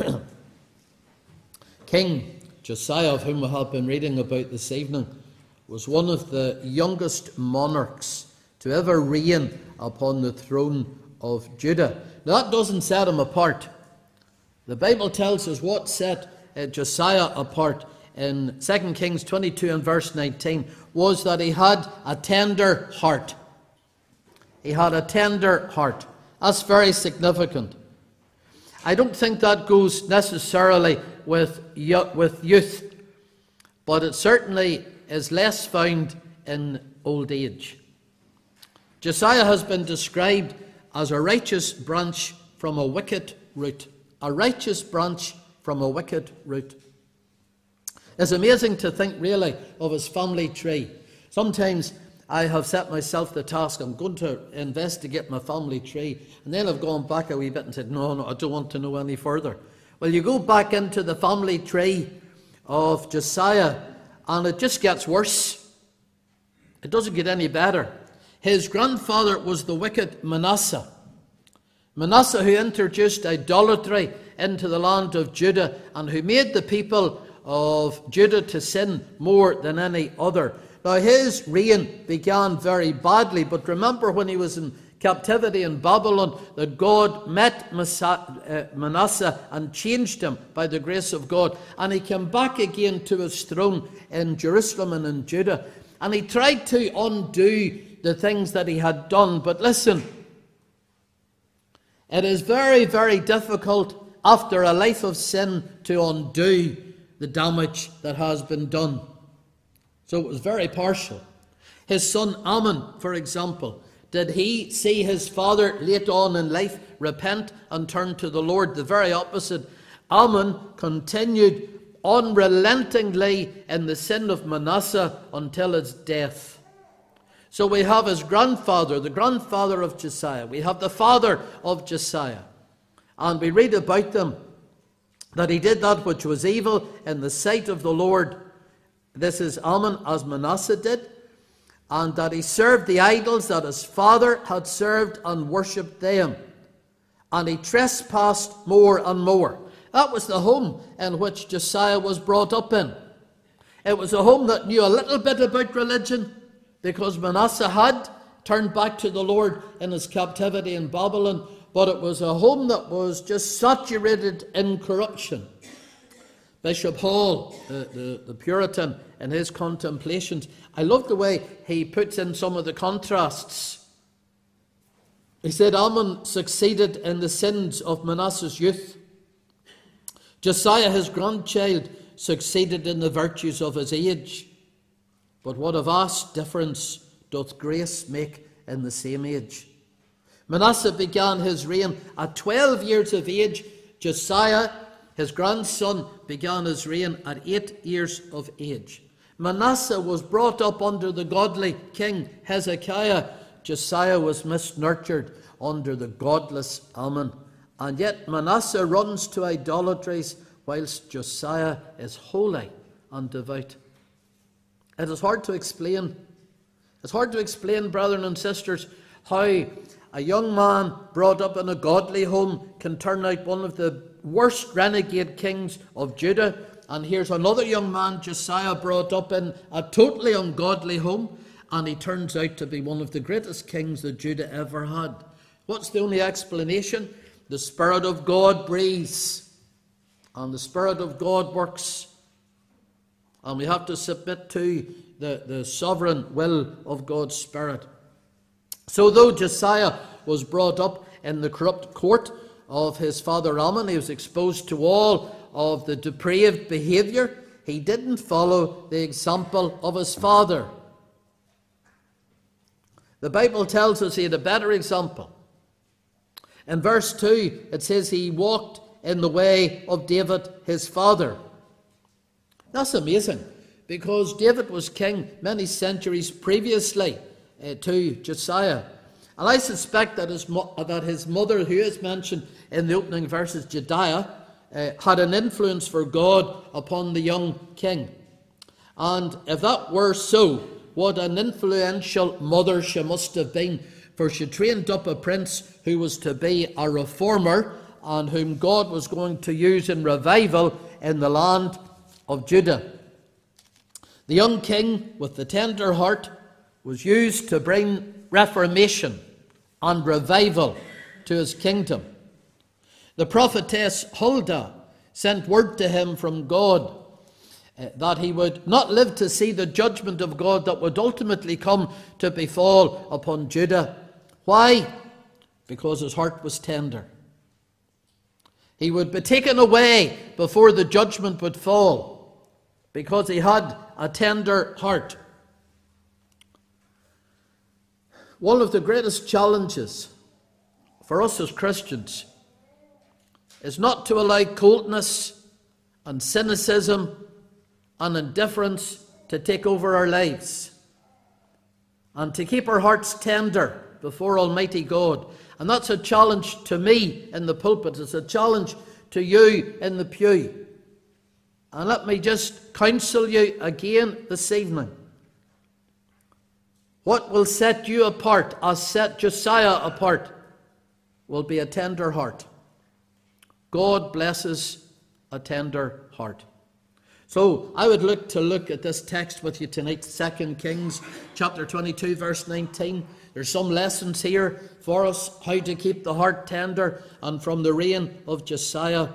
King Josiah, of whom we have been reading about this evening, was one of the youngest monarchs to ever reign upon the throne of Judah. Now, that doesn't set him apart. The Bible tells us what set uh, Josiah apart in 2 Kings 22 and verse 19 was that he had a tender heart. He had a tender heart. That's very significant. I don't think that goes necessarily with, with youth, but it certainly is less found in old age. Josiah has been described as a righteous branch from a wicked root. A righteous branch from a wicked root. It's amazing to think, really, of his family tree. Sometimes I have set myself the task, I'm going to investigate my family tree. And then I've gone back a wee bit and said, no, no, I don't want to know any further. Well, you go back into the family tree of Josiah, and it just gets worse. It doesn't get any better. His grandfather was the wicked Manasseh. Manasseh, who introduced idolatry into the land of Judah and who made the people of Judah to sin more than any other. Now, his reign began very badly, but remember when he was in captivity in Babylon that God met uh, Manasseh and changed him by the grace of God. And he came back again to his throne in Jerusalem and in Judah. And he tried to undo the things that he had done. But listen, it is very, very difficult after a life of sin to undo the damage that has been done. So it was very partial. His son Amon, for example, did he see his father late on in life repent and turn to the Lord? The very opposite. Amon continued unrelentingly in the sin of Manasseh until his death. So we have his grandfather, the grandfather of Josiah. We have the father of Josiah. And we read about them that he did that which was evil in the sight of the Lord. This is Amon as Manasseh did. And that he served the idols that his father had served and worshipped them. And he trespassed more and more. That was the home in which Josiah was brought up in. It was a home that knew a little bit about religion, because Manasseh had turned back to the Lord in his captivity in Babylon, but it was a home that was just saturated in corruption. Bishop Hall, the, the, the, Puritan, in his contemplations, I love the way he puts in some of the contrasts. He said Amon succeeded in the sins of Manasseh's youth. Josiah, his grandchild, succeeded in the virtues of his age. But what a vast difference doth grace make in the same age. Manasseh began his reign at 12 years of age. Josiah, his grandson, began his reign at 8 years of age. Manasseh was brought up under the godly king Hezekiah. Josiah was misnurtured under the godless Amon. And yet Manasseh runs to idolatries, whilst Josiah is holy and devout. It is hard to explain. It's hard to explain, brethren and sisters, how a young man brought up in a godly home can turn out one of the worst renegade kings of Judah. And here's another young man, Josiah, brought up in a totally ungodly home, and he turns out to be one of the greatest kings that Judah ever had. What's the only explanation? The Spirit of God breathes, and the Spirit of God works and we have to submit to the, the sovereign will of God's Spirit. So, though Josiah was brought up in the corrupt court of his father Amon, he was exposed to all of the depraved behaviour, he didn't follow the example of his father. The Bible tells us he had a better example. In verse 2, it says he walked in the way of David his father. That's amazing because David was king many centuries previously uh, to Josiah. And I suspect that his, mo- that his mother, who is mentioned in the opening verses, Jedidah, uh, had an influence for God upon the young king. And if that were so, what an influential mother she must have been, for she trained up a prince who was to be a reformer and whom God was going to use in revival in the land of Judah. The young king with the tender heart was used to bring reformation and revival to his kingdom. The prophetess Huldah sent word to him from God uh, that he would not live to see the judgment of God that would ultimately come to befall upon Judah. Why? Because his heart was tender. He would be taken away before the judgment would fall because he had a tender heart. One of the greatest challenges for us as Christians is not to allow coldness and cynicism and indifference to take over our lives and to keep our hearts tender before Almighty God. And that's a challenge to me in the pulpit, it's a challenge to you in the pew. And let me just counsel you again this evening. What will set you apart, as set Josiah apart, will be a tender heart. God blesses a tender heart. So I would look to look at this text with you tonight, 2 Kings chapter 22, verse 19. There's some lessons here for us how to keep the heart tender, and from the reign of Josiah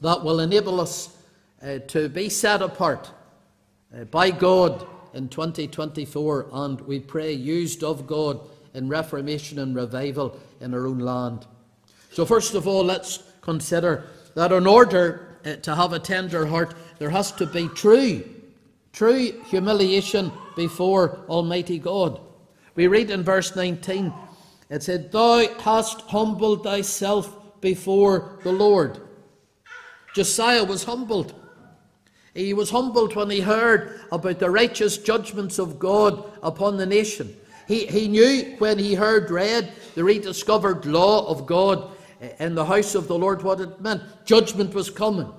that will enable us uh, to be set apart uh, by God in 2024, and we pray used of God in reformation and revival in our own land. So, first of all, let's consider that in order uh, to have a tender heart, there has to be true, true humiliation before Almighty God. We read in verse 19, it said, Thou hast humbled thyself before the Lord. Josiah was humbled. He was humbled when he heard about the righteous judgments of God upon the nation. He, he knew when he heard read the rediscovered law of God in the house of the Lord what it meant. Judgment was coming.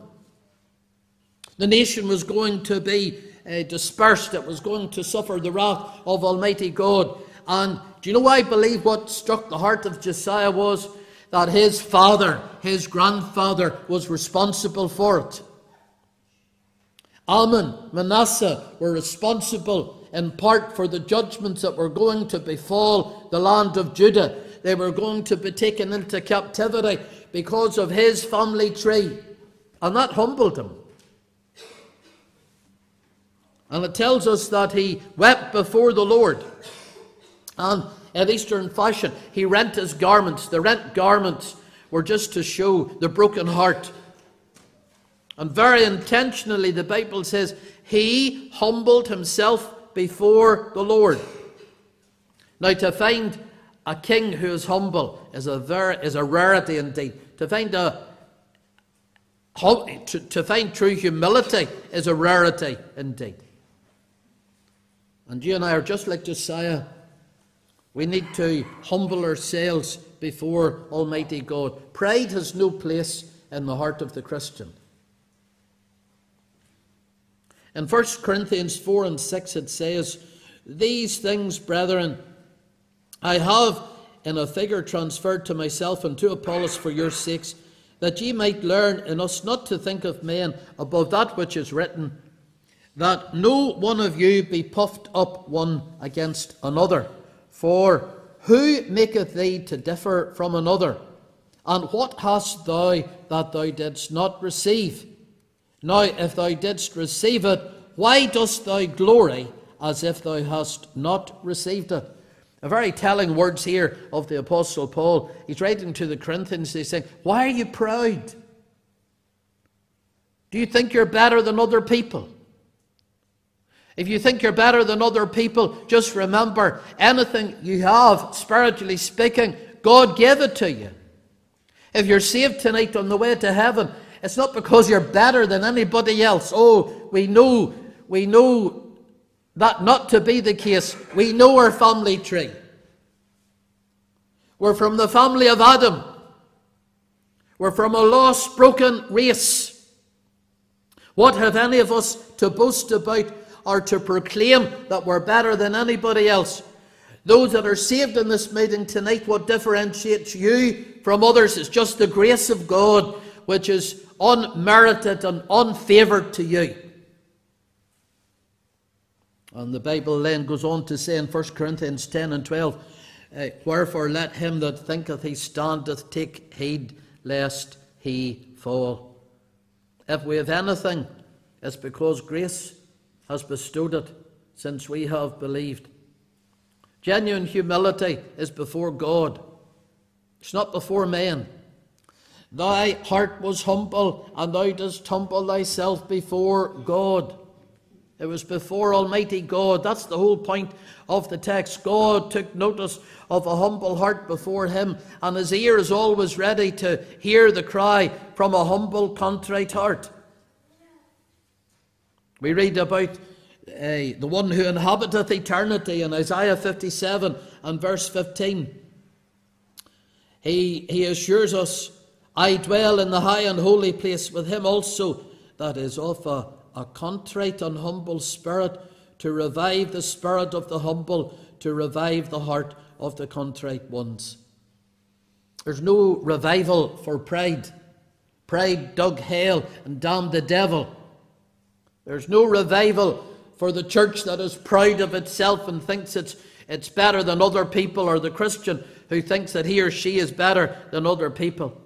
The nation was going to be uh, dispersed, it was going to suffer the wrath of Almighty God. And do you know why I believe what struck the heart of Josiah was? That his father, his grandfather, was responsible for it. Amon, Manasseh were responsible in part for the judgments that were going to befall the land of Judah. They were going to be taken into captivity because of his family tree. And that humbled him. And it tells us that he wept before the Lord. And in Eastern fashion, he rent his garments. The rent garments were just to show the broken heart. And very intentionally, the Bible says, he humbled himself before the Lord. Now, to find a king who is humble is a, ver- is a rarity indeed. To find a to, to find true humility is a rarity indeed. And you and I are just like Josiah. We need to humble ourselves before Almighty God. Pride has no place in the heart of the Christian. In 1 Corinthians 4 and 6 it says, These things, brethren, I have in a figure transferred to myself and to Apollos for your sakes, that ye might learn in us not to think of men above that which is written that no one of you be puffed up one against another. For who maketh thee to differ from another? And what hast thou that thou didst not receive? Now, if thou didst receive it, why dost thou glory as if thou hast not received it? A very telling words here of the Apostle Paul. He's writing to the Corinthians, he's saying, Why are you proud? Do you think you're better than other people? If you think you're better than other people, just remember anything you have, spiritually speaking, God gave it to you. If you're saved tonight on the way to heaven, it's not because you're better than anybody else. Oh, we know, we know that not to be the case. We know our family tree. We're from the family of Adam. We're from a lost, broken race. What have any of us to boast about? or to proclaim that we're better than anybody else. Those that are saved in this meeting tonight, what differentiates you from others is just the grace of God, which is unmerited and unfavored to you. And the Bible then goes on to say in 1 Corinthians 10 and 12, uh, Wherefore let him that thinketh he standeth take heed lest he fall. If we have anything, it's because grace has bestowed it since we have believed. Genuine humility is before God, it's not before men. Thy heart was humble, and thou didst humble thyself before God. It was before Almighty God. That's the whole point of the text. God took notice of a humble heart before Him, and His ear is always ready to hear the cry from a humble, contrite heart. We read about uh, the one who inhabiteth eternity in Isaiah 57 and verse 15. He, he assures us, I dwell in the high and holy place with him also that is of a a contrite and humble spirit, to revive the spirit of the humble, to revive the heart of the contrite ones. There's no revival for pride. Pride dug hell and damned the devil. There's no revival for the church that is proud of itself and thinks it's, it's better than other people, or the Christian who thinks that he or she is better than other people.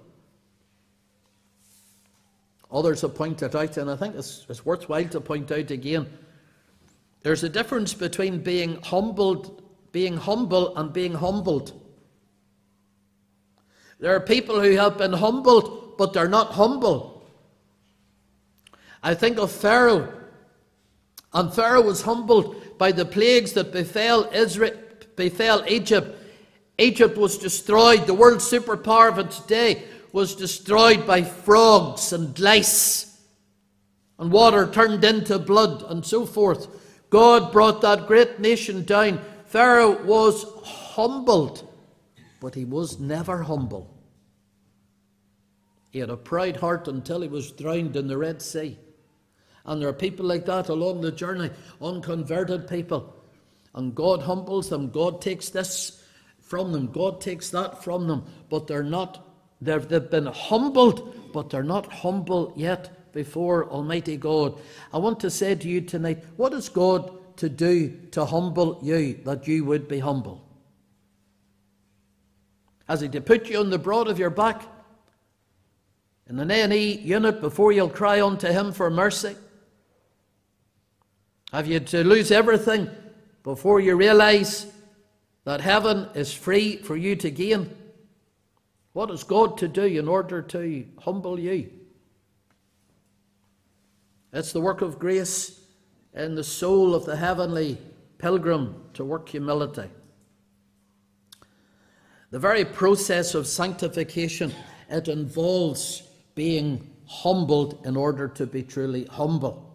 Others have pointed out, and I think it's, it's worthwhile to point out again, there's a difference between being humbled, being humble and being humbled. There are people who have been humbled, but they're not humble. I think of Pharaoh. And Pharaoh was humbled by the plagues that befell Israel, befell Egypt. Egypt was destroyed. The world superpower of its day was destroyed by frogs and lice, and water turned into blood, and so forth. God brought that great nation down. Pharaoh was humbled, but he was never humble. He had a proud heart until he was drowned in the Red Sea. And there are people like that along the journey, unconverted people. And God humbles them. God takes this from them. God takes that from them. But they're not They've, they've been humbled, but they're not humble yet before Almighty God. I want to say to you tonight what is God to do to humble you that you would be humble? Has He to put you on the broad of your back in an A&E unit before you'll cry unto Him for mercy? Have you to lose everything before you realize that heaven is free for you to gain? What is God to do in order to humble you? It's the work of grace in the soul of the heavenly pilgrim to work humility. The very process of sanctification, it involves being humbled in order to be truly humble.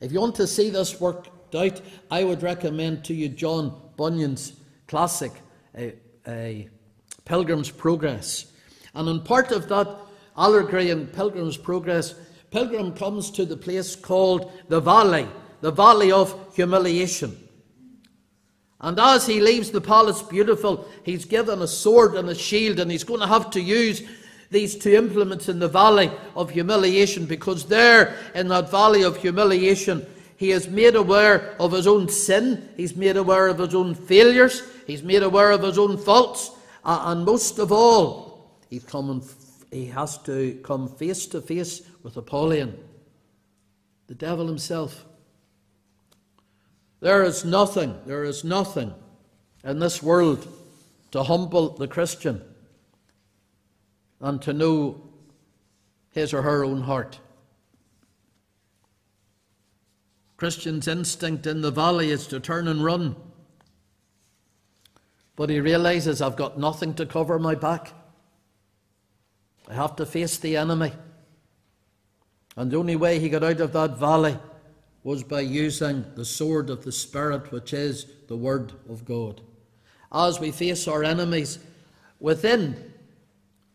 If you want to see this worked out, I would recommend to you John Bunyan's classic, a, a Pilgrim's Progress. And in part of that allegory in Pilgrim's Progress, Pilgrim comes to the place called the Valley, the Valley of Humiliation. And as he leaves the palace beautiful, he's given a sword and a shield, and he's going to have to use these two implements in the valley of humiliation because there, in that valley of humiliation, he is made aware of his own sin, he's made aware of his own failures, he's made aware of his own faults, Uh, and most of all, he's coming, he has to come face to face with Apollyon, the devil himself. There is nothing, there is nothing in this world to humble the Christian and to know his or her own heart. Christian's instinct in the valley is to turn and run. But he realizes I've got nothing to cover my back. I have to face the enemy. And the only way he got out of that valley was by using the sword of the Spirit, which is the Word of God. As we face our enemies within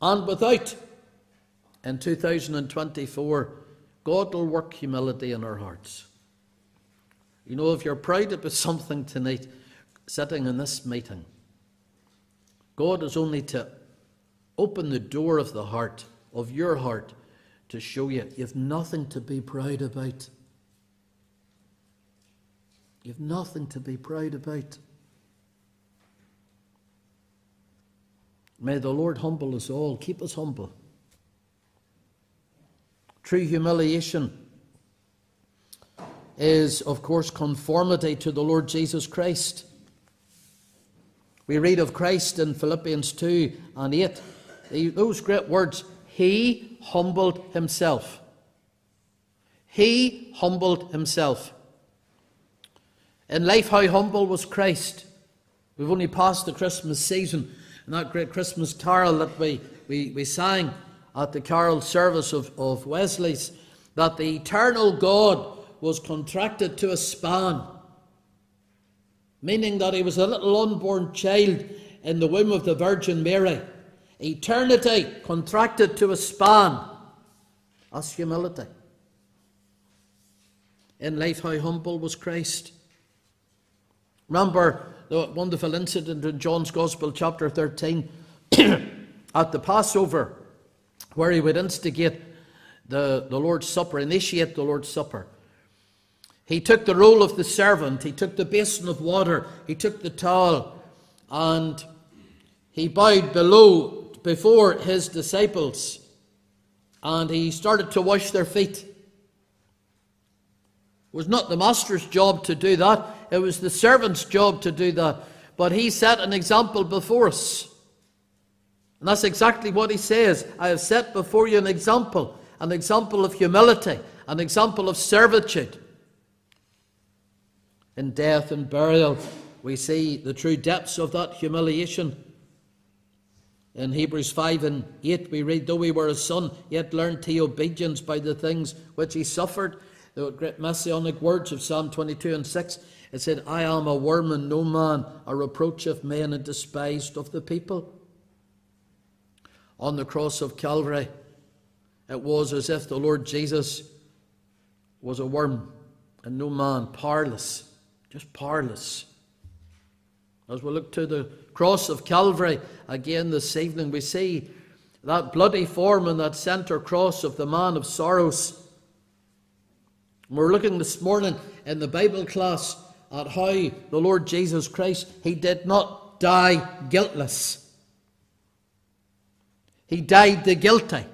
and without, in 2024, God will work humility in our hearts. You know, if you're proud about something tonight, sitting in this meeting, God is only to open the door of the heart, of your heart, to show you you've nothing to be proud about. You've nothing to be proud about. May the Lord humble us all, keep us humble. True humiliation is, of course, conformity to the Lord Jesus Christ. We read of Christ in Philippians 2 and 8. Those great words, He humbled Himself. He humbled Himself. In life, how humble was Christ? We've only passed the Christmas season, and that great Christmas carol that we, we, we sang at the carol service of, of Wesley's, that the eternal God was contracted to a span, meaning that he was a little unborn child in the womb of the Virgin Mary. Eternity contracted to a span. That's humility. In life, how humble was Christ? Remember the wonderful incident in John's Gospel, chapter 13, at the Passover, where he would instigate the, the Lord's Supper, initiate the Lord's Supper. He took the role of the servant, he took the basin of water, he took the towel, and he bowed below before his disciples and he started to wash their feet. It was not the master's job to do that, it was the servant's job to do that. But he set an example before us. And that's exactly what he says. I have set before you an example, an example of humility, an example of servitude. In death and burial, we see the true depths of that humiliation. In Hebrews 5 and 8, we read, Though he were a son, yet learned he obedience by the things which he suffered. The great messianic words of Psalm 22 and 6, it said, I am a worm and no man, a reproach of men and despised of the people. On the cross of Calvary, it was as if the Lord Jesus was a worm and no man, powerless, just powerless. As we look to the cross of Calvary again this evening, we see that bloody form and that centre cross of the man of sorrows. We're looking this morning in the Bible class at how the Lord Jesus Christ, he did not die guiltless. He died the guilty.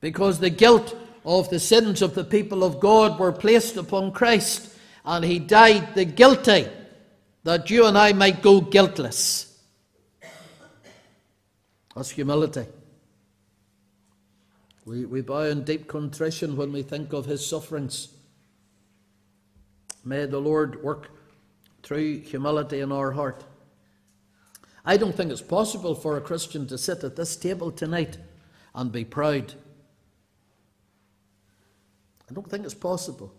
Because the guilt of the sins of the people of God were placed upon Christ, and he died the guilty that you and I might go guiltless. That's humility. We, we bow in deep contrition when we think of his sufferings. May the Lord work through humility in our heart. I don't think it's possible for a Christian to sit at this table tonight and be proud. I don't think it's possible.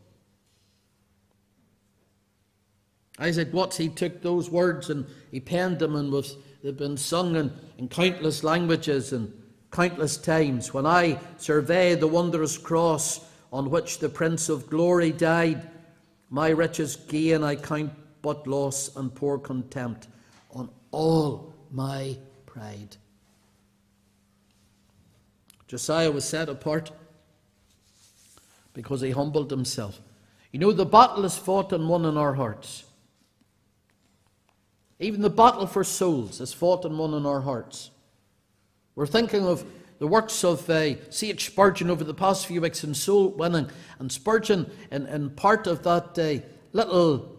Isaac Watts, he took those words and he penned them and was, they've been sung in, in countless languages and countless times. When I survey the wondrous cross on which the Prince of Glory died, my riches gain I count but loss and poor contempt on all my pride. Josiah was set apart because he humbled himself. You know, the battle is fought and won in our hearts. Even the battle for souls is fought and won in our hearts. We're thinking of the works of uh, C.H. Spurgeon over the past few weeks in soul winning. And Spurgeon, in, in part of that uh, little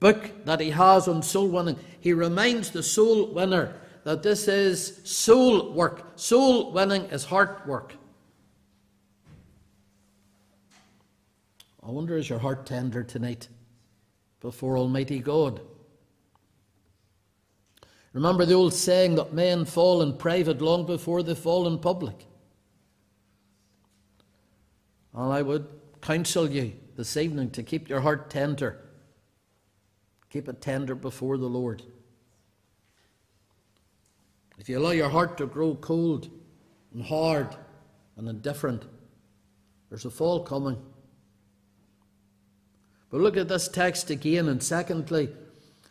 book that he has on soul winning, he reminds the soul winner that this is soul work. Soul winning is heart work. I wonder, is your heart tender tonight before Almighty God? Remember the old saying that men fall in private long before they fall in public. Well, I would counsel you this evening to keep your heart tender. Keep it tender before the Lord. If you allow your heart to grow cold and hard and indifferent, there's a fall coming. But look at this text again, and secondly,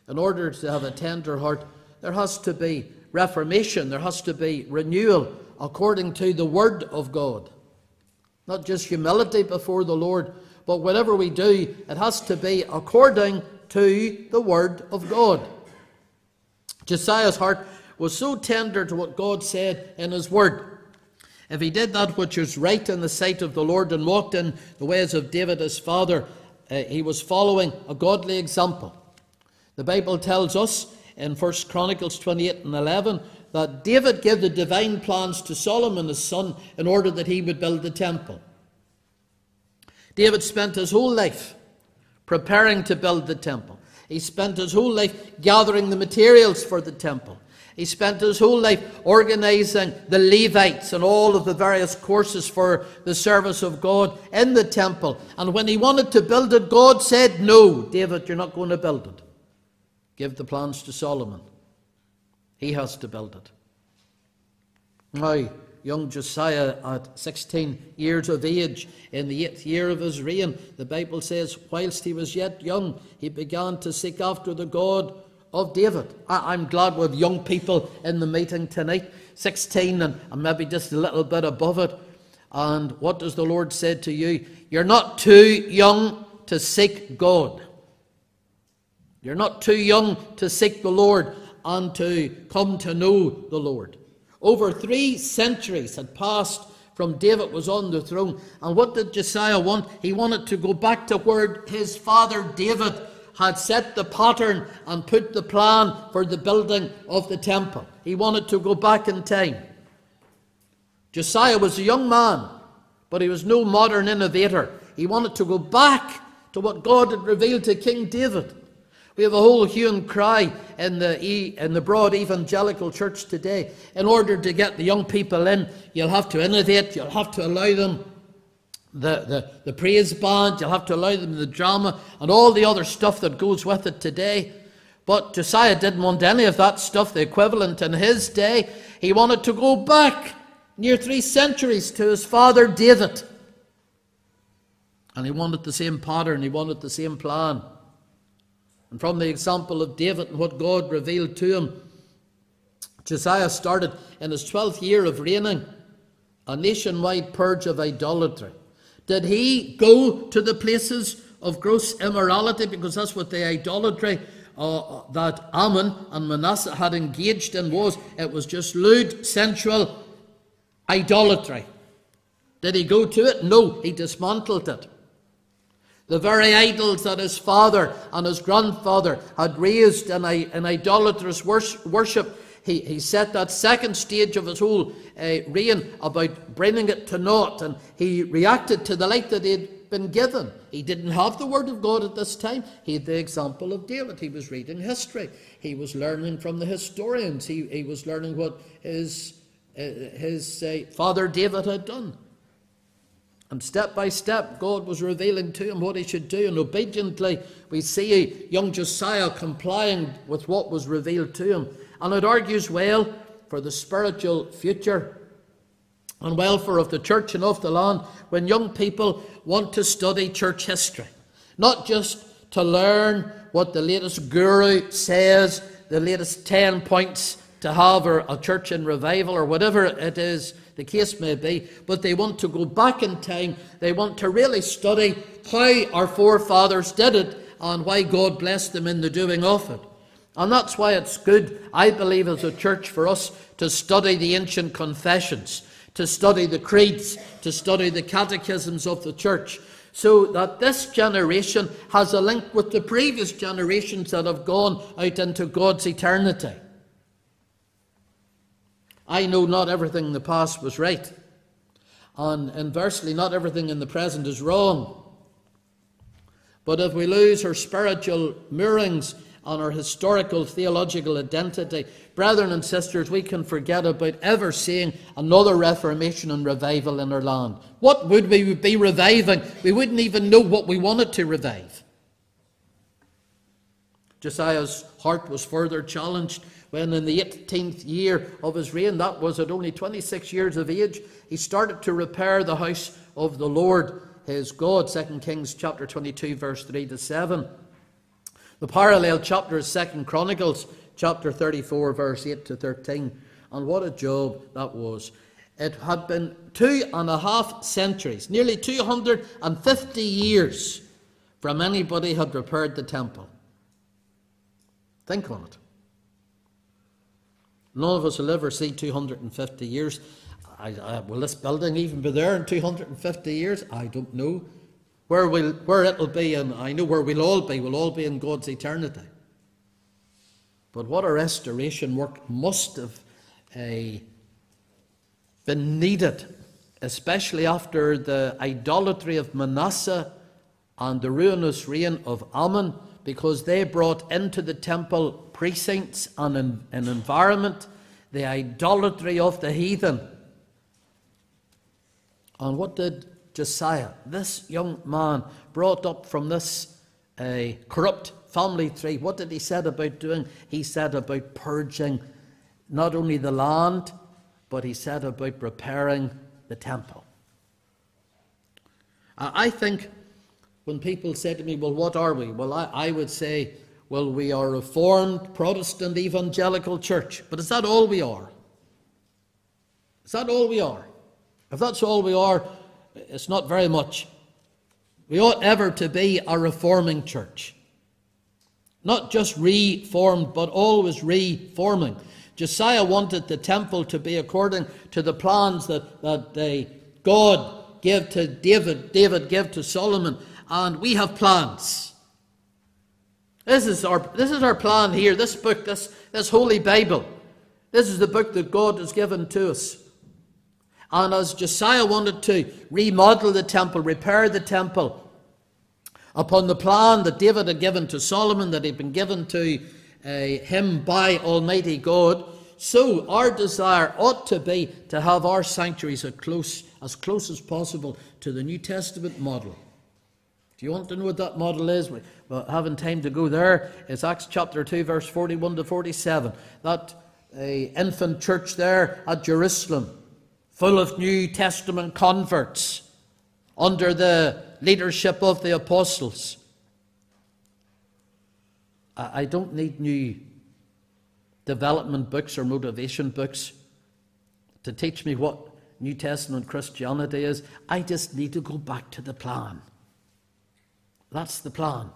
In order to have a tender heart, there has to be reformation, there has to be renewal according to the Word of God. Not just humility before the Lord, but whatever we do, it has to be according to the Word of God. Josiah's heart was so tender to what God said in His Word. If he did that which was right in the sight of the Lord and walked in the ways of David his father, uh, he was following a godly example. The Bible tells us in 1 Chronicles 28 and 11 that David gave the divine plans to Solomon his son in order that he would build the temple. David spent his whole life preparing to build the temple. He spent his whole life gathering the materials for the temple. He spent his whole life organizing the Levites and all of the various courses for the service of God in the temple. And when he wanted to build it, God said, No, David, you're not going to build it. Give the plans to Solomon. He has to build it. Now, young Josiah, at 16 years of age, in the eighth year of his reign, the Bible says, whilst he was yet young, he began to seek after the God of David. I, am glad have young people in the meeting tonight, 16 and, and maybe just a little bit above it. And what does the Lord say to you? You're not too young to seek God. You're not too young to seek the Lord and to come to know the Lord. Over three centuries had passed from David was on the throne. And what did Josiah want? He wanted to go back to where his father David had set the pattern and put the plan for the building of the temple. He wanted to go back in time. Josiah was a young man, but he was no modern innovator. He wanted to go back to what God had revealed to King David. We have a whole hue and cry in the, in the broad evangelical church today. In order to get the young people in, you'll have to innovate, you'll have to allow them the, the, the praise band, you'll have to allow them the drama and all the other stuff that goes with it today. But Josiah didn't want any of that stuff, the equivalent in his day. He wanted to go back near three centuries to his father David. And he wanted the same pattern, he wanted the same plan. And from the example of David and what God revealed to him, Josiah started in his 12th year of reigning a nationwide purge of idolatry. Did he go to the places of gross immorality because that's what the idolatry uh, that Amon and Manasseh had engaged in was? It was just lewd, sensual idolatry. Did he go to it? No, he dismantled it. The very idols that his father and his grandfather had raised in, in idolatrous worship he, he set that second stage of his whole uh, reign about bringing it to naught, and he reacted to the light that he had been given. He didn't have the Word of God at this time. He had the example of David. He was reading history. He was learning from the historians. He, he was learning what his, uh, his uh, father David had done. And step by step, God was revealing to him what he should do. And obediently, we see young Josiah complying with what was revealed to him. And it argues well for the spiritual future and welfare of the church and of the land when young people want to study church history. Not just to learn what the latest guru says, the latest 10 points to have or a church in revival or whatever it is the case may be, but they want to go back in time. They want to really study how our forefathers did it and why God blessed them in the doing of it. And that's why it's good, I believe, as a church for us to study the ancient confessions, to study the creeds, to study the catechisms of the church, so that this generation has a link with the previous generations that have gone out into God's eternity. I know not everything in the past was right, and inversely, not everything in the present is wrong. But if we lose our spiritual moorings, on our historical theological identity, brethren and sisters, we can forget about ever seeing another reformation and revival in our land. What would we be reviving? We wouldn't even know what we wanted to revive. Josiah's heart was further challenged when, in the 18th year of his reign, that was at only 26 years of age, he started to repair the house of the Lord his God. 2 Kings chapter 22, verse 3 to 7. The parallel chapter is Second Chronicles, chapter 34, verse 8 to 13. And what a job that was. It had been two and a half centuries, nearly 250 years, from anybody had repaired the temple. Think on it. None of us will ever see 250 years. I, I, will this building even be there in 250 years? I don't know. Where, we'll, where it'll be, and I know where we'll all be, we'll all be in God's eternity. But what a restoration work must have uh, been needed, especially after the idolatry of Manasseh and the ruinous reign of Amon, because they brought into the temple precincts and an, an environment the idolatry of the heathen. And what did Josiah, this young man, brought up from this uh, corrupt family tree, what did he said about doing? He said about purging not only the land, but he said about repairing the temple. I think when people say to me, Well, what are we? Well, I, I would say, Well, we are a Reformed Protestant Evangelical Church. But is that all we are? Is that all we are? If that's all we are, it's not very much. We ought ever to be a reforming church. Not just reformed, but always reforming. Josiah wanted the temple to be according to the plans that, that they, God gave to David, David gave to Solomon, and we have plans. This is our, this is our plan here, this book, this, this Holy Bible. This is the book that God has given to us. And as Josiah wanted to remodel the temple, repair the temple, upon the plan that David had given to Solomon, that had been given to uh, him by Almighty God, so our desire ought to be to have our sanctuaries as close, as close as possible to the New Testament model. You want to know what that model is? We haven't time to go there. It's Acts chapter 2, verse 41 to 47. That uh, infant church there at Jerusalem, full of New Testament converts under the leadership of the apostles. I don't need new development books or motivation books to teach me what New Testament Christianity is. I just need to go back to the plan. That's the plan.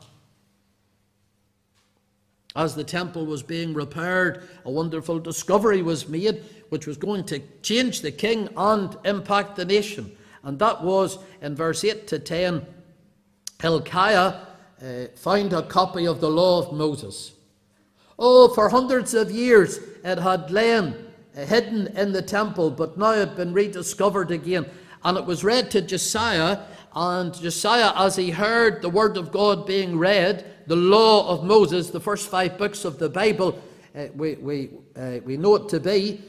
As the temple was being repaired, a wonderful discovery was made which was going to change the king and impact the nation. And that was in verse 8 to 10 Hilkiah uh, found a copy of the law of Moses. Oh, for hundreds of years it had lain uh, hidden in the temple, but now it had been rediscovered again. And it was read to Josiah, and Josiah, as he heard the word of God being read, the law of Moses, the first five books of the Bible, uh, we, we, uh, we know it to be,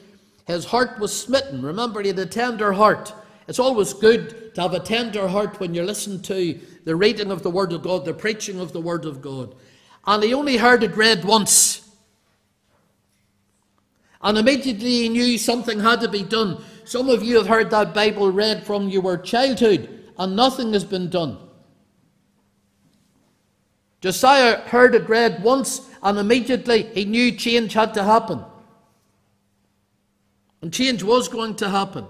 his heart was smitten. Remember, he had a tender heart. It's always good to have a tender heart when you listen to the reading of the Word of God, the preaching of the Word of God. And he only heard it read once. And immediately he knew something had to be done. Some of you have heard that Bible read from your childhood, and nothing has been done. Josiah heard it read once, and immediately he knew change had to happen. And change was going to happen.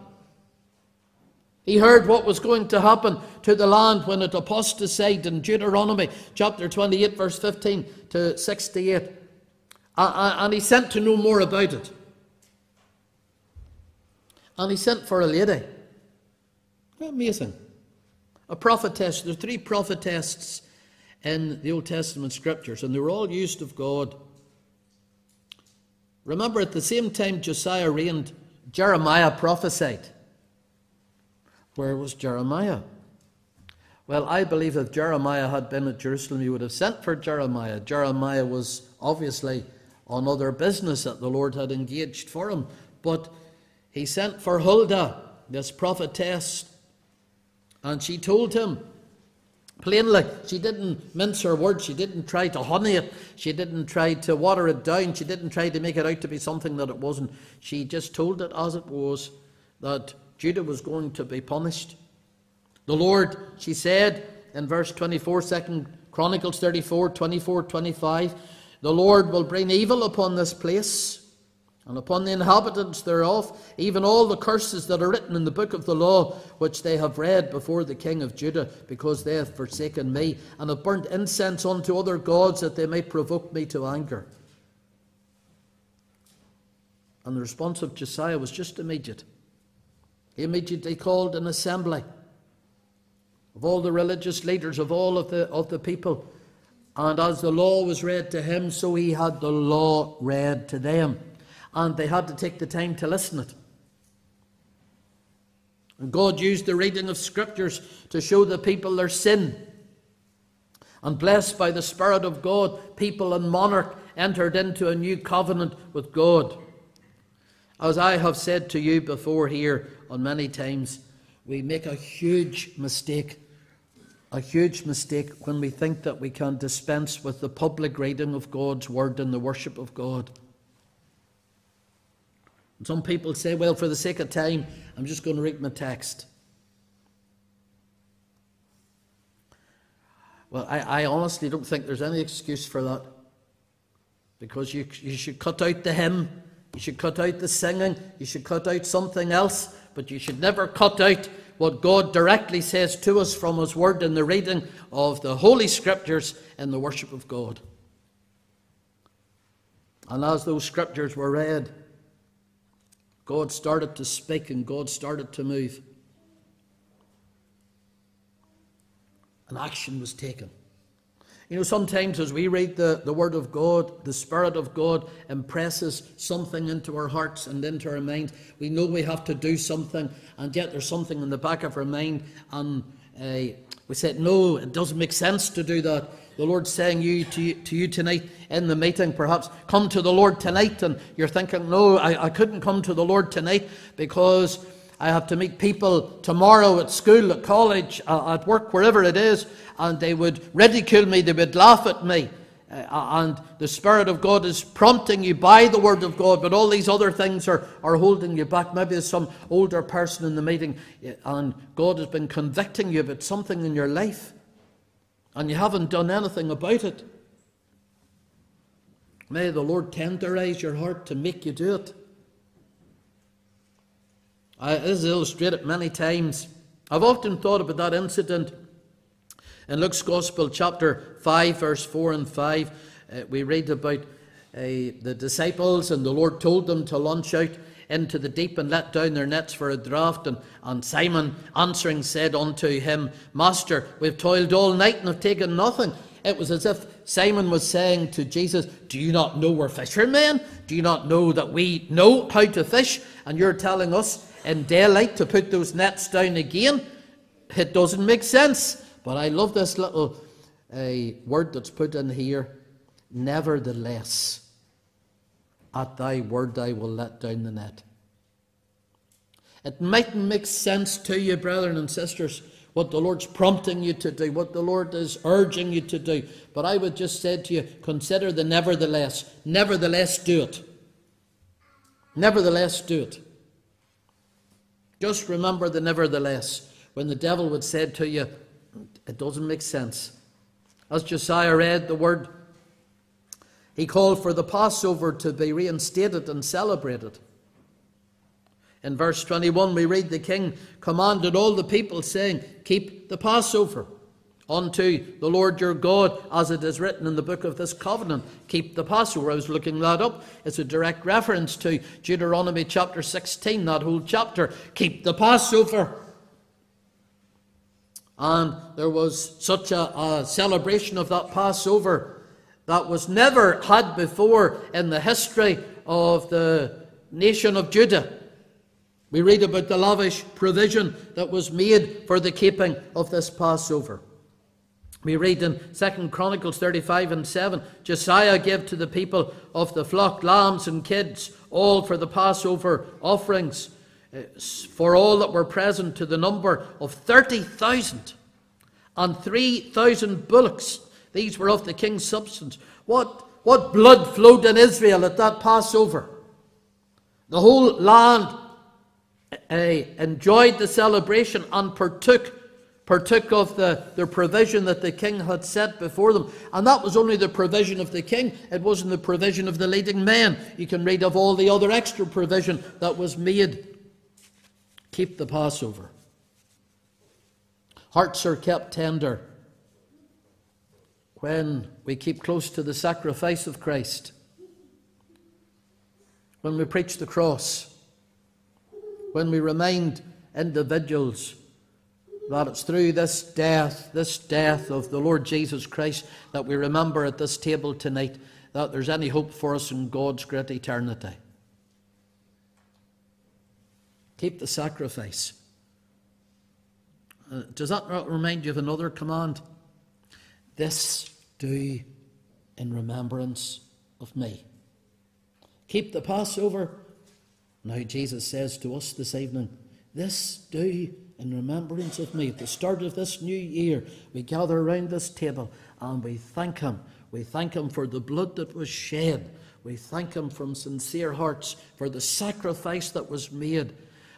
He heard what was going to happen to the land when it apostatized in Deuteronomy chapter 28, verse 15 to 68. And he sent to know more about it. And he sent for a lady. Amazing. A prophetess. There are three prophetesses in the Old Testament scriptures, and they were all used of God. Remember, at the same time Josiah reigned, Jeremiah prophesied. Where was Jeremiah? Well, I believe if Jeremiah had been at Jerusalem, he would have sent for Jeremiah. Jeremiah was obviously on other business that the Lord had engaged for him. But he sent for Huldah, this prophetess, and she told him plainly, she didn't mince her words, she didn't try to honey it, she didn't try to water it down, she didn't try to make it out to be something that it wasn't. She just told it as it was that Judah was going to be punished. The Lord, she said in verse 24, 2 Chronicles 34, 24, 25, the Lord will bring evil upon this place and upon the inhabitants thereof, even all the curses that are written in the book of the law, which they have read before the king of Judah, because they have forsaken me, and have burnt incense unto other gods, that they may provoke me to anger. And the response of Josiah was just immediate. He immediately called an assembly of all the religious leaders, of all of the, of the people. And as the law was read to him, so he had the law read to them and they had to take the time to listen it. And God used the reading of scriptures to show the people their sin. And blessed by the Spirit of God, people and monarch entered into a new covenant with God. As I have said to you before here on many times, we make a huge mistake, a huge mistake when we think that we can dispense with the public reading of God's word and the worship of God. Some people say, well, for the sake of time, I'm just going to read my text. Well, I, I honestly don't think there's any excuse for that. Because you, you should cut out the hymn, you should cut out the singing, you should cut out something else, but you should never cut out what God directly says to us from His Word in the reading of the Holy Scriptures and the worship of God. And as those Scriptures were read, God started to speak and God started to move. And action was taken. You know, sometimes as we read the, the Word of God, the Spirit of God impresses something into our hearts and into our mind. We know we have to do something, and yet there's something in the back of our mind, and uh, we said, No, it doesn't make sense to do that the Lord's saying you, to, you, to you tonight in the meeting, perhaps, come to the Lord tonight, and you're thinking, no, I, I couldn't come to the Lord tonight because I have to meet people tomorrow at school, at college, uh, at work, wherever it is, and they would ridicule me, they would laugh at me. Uh, and the Spirit of God is prompting you by the Word of God, but all these other things are, are holding you back. Maybe there's some older person in the meeting, and God has been convicting you about something in your life and you haven't done anything about it. May the Lord tenderize your heart to make you do it. I, this is illustrated many times. I've often thought about that incident in Luke's Gospel, chapter 5, verse 4 and 5. Uh, we read about uh, the disciples, and the Lord told them to launch out into the deep and let down their nets for a draught. And, and Simon answering said unto him, Master, we've toiled all night and have taken nothing. It was as if Simon was saying to Jesus, Do you not know we're fishermen? Do you not know that we know how to fish? And you're telling us in daylight to put those nets down again? It doesn't make sense. But I love this little uh, word that's put in here. Nevertheless. At thy word I will let down the net. It mightn't make sense to you, brethren and sisters, what the Lord's prompting you to do, what the Lord is urging you to do. But I would just say to you, consider the nevertheless. Nevertheless, do it. Nevertheless, do it. Just remember the nevertheless. When the devil would say to you, it doesn't make sense. As Josiah read the word he called for the Passover to be reinstated and celebrated. In verse 21, we read the king commanded all the people, saying, Keep the Passover unto the Lord your God, as it is written in the book of this covenant. Keep the Passover. I was looking that up. It's a direct reference to Deuteronomy chapter 16, that whole chapter. Keep the Passover. And there was such a, a celebration of that Passover that was never had before in the history of the nation of Judah. We read about the lavish provision that was made for the keeping of this Passover. We read in 2 Chronicles 35 and 7 Josiah gave to the people of the flock lambs and kids, all for the Passover offerings, eh, for all that were present, to the number of 30,000, and 3,000 bullocks these were of the king's substance. What, what blood flowed in Israel at that Passover? The whole land uh, enjoyed the celebration and partook, partook of the, the provision that the king had set before them. And that was only the provision of the king, it wasn't the provision of the leading men. You can read of all the other extra provision that was made. Keep the Passover. Hearts are kept tender when we keep close to the sacrifice of Christ, when we preach the cross, when we remind individuals that it's through this death, this death of the Lord Jesus Christ, that we remember at this table tonight that there's any hope for us in God's great eternity. Keep the sacrifice. Uh, does that not remind you of another command? This do in remembrance of me. Keep the Passover. Now, Jesus says to us this evening, This do in remembrance of me. At the start of this new year, we gather around this table and we thank Him. We thank Him for the blood that was shed. We thank Him from sincere hearts for the sacrifice that was made.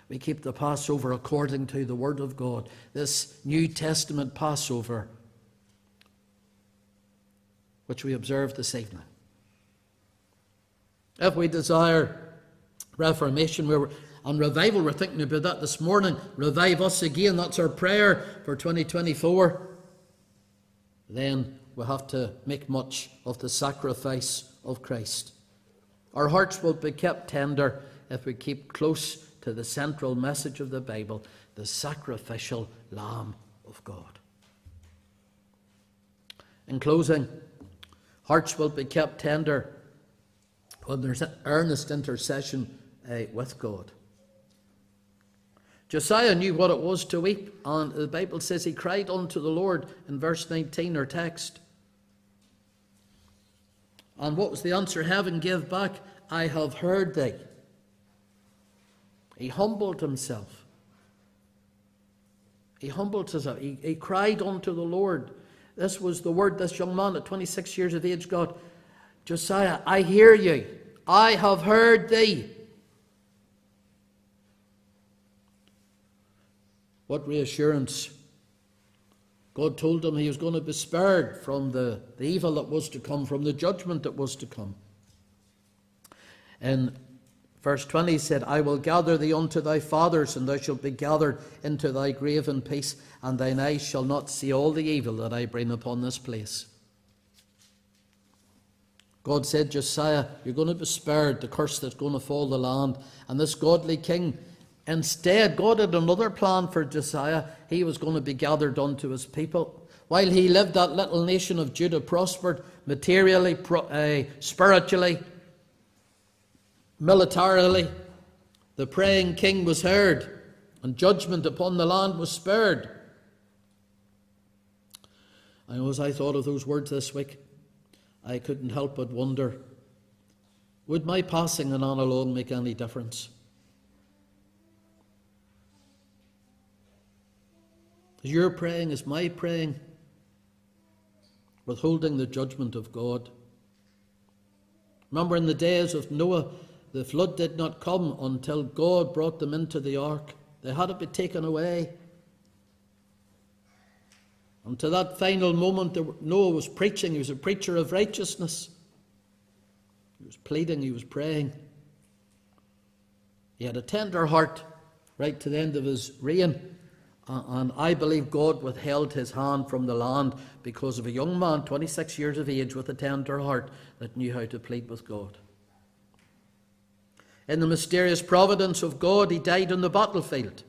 We keep the Passover according to the Word of God, this New Testament Passover, which we observe this evening. If we desire reformation, we're on revival, we're thinking about that this morning. Revive us again. That's our prayer for 2024. Then we have to make much of the sacrifice of Christ. Our hearts will be kept tender if we keep close to the central message of the Bible the sacrificial Lamb of God. In closing, hearts will be kept tender when there's earnest intercession uh, with God. Josiah knew what it was to weep, and the Bible says he cried unto the Lord in verse 19, or text. And what was the answer heaven gave back? I have heard thee. He humbled himself. He humbled himself. He, he cried unto the Lord. This was the word this young man at 26 years of age got Josiah, I hear you. I have heard thee. What reassurance! God told him he was going to be spared from the, the evil that was to come, from the judgment that was to come. In verse 20 said, I will gather thee unto thy fathers, and thou shalt be gathered into thy grave in peace, and thine eyes shall not see all the evil that I bring upon this place. God said, Josiah, you're going to be spared the curse that's going to fall the land. And this godly king Instead, God had another plan for Josiah. He was going to be gathered unto his people. While he lived, that little nation of Judah prospered materially, uh, spiritually, militarily. The praying king was heard, and judgment upon the land was spared. And as I thought of those words this week, I couldn't help but wonder would my passing and on alone make any difference? Is your praying, is my praying, withholding the judgment of God? Remember, in the days of Noah, the flood did not come until God brought them into the ark. They had to be taken away. Until that final moment, Noah was preaching. He was a preacher of righteousness. He was pleading, he was praying. He had a tender heart right to the end of his reign. And I believe God withheld his hand from the land because of a young man, 26 years of age, with a tender heart that knew how to plead with God. In the mysterious providence of God, he died on the battlefield.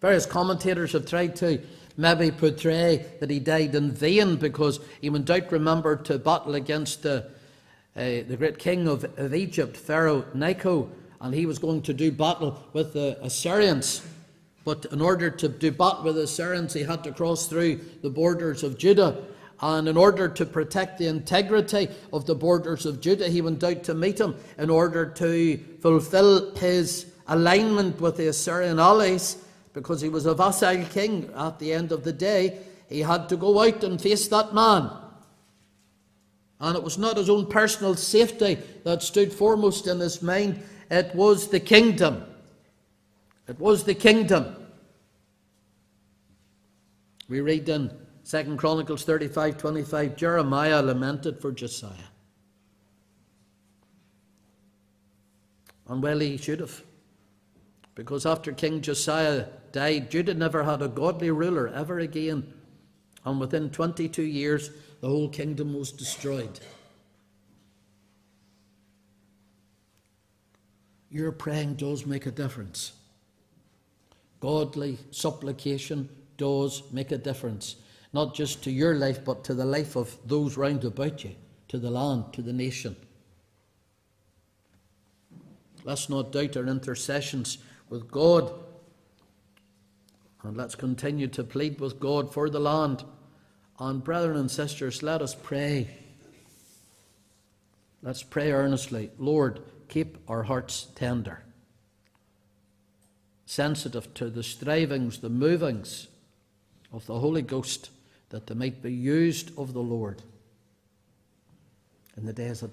Various commentators have tried to maybe portray that he died in vain because he went out, remember, to battle against the, uh, the great king of, of Egypt, Pharaoh Necho, and he was going to do battle with the Assyrians. But in order to do battle with the Assyrians, he had to cross through the borders of Judah. And in order to protect the integrity of the borders of Judah, he went out to meet him in order to fulfill his alignment with the Assyrian allies, because he was a vassal king at the end of the day. He had to go out and face that man. And it was not his own personal safety that stood foremost in his mind, it was the kingdom. It was the kingdom. We read in 2 Chronicles 35 25 Jeremiah lamented for Josiah. And well, he should have. Because after King Josiah died, Judah never had a godly ruler ever again. And within 22 years, the whole kingdom was destroyed. Your praying does make a difference. Godly supplication does make a difference, not just to your life, but to the life of those round about you, to the land, to the nation. Let's not doubt our intercessions with God. And let's continue to plead with God for the land. And, brethren and sisters, let us pray. Let's pray earnestly. Lord, keep our hearts tender, sensitive to the strivings, the movings of the Holy Ghost, that they might be used of the Lord in the days that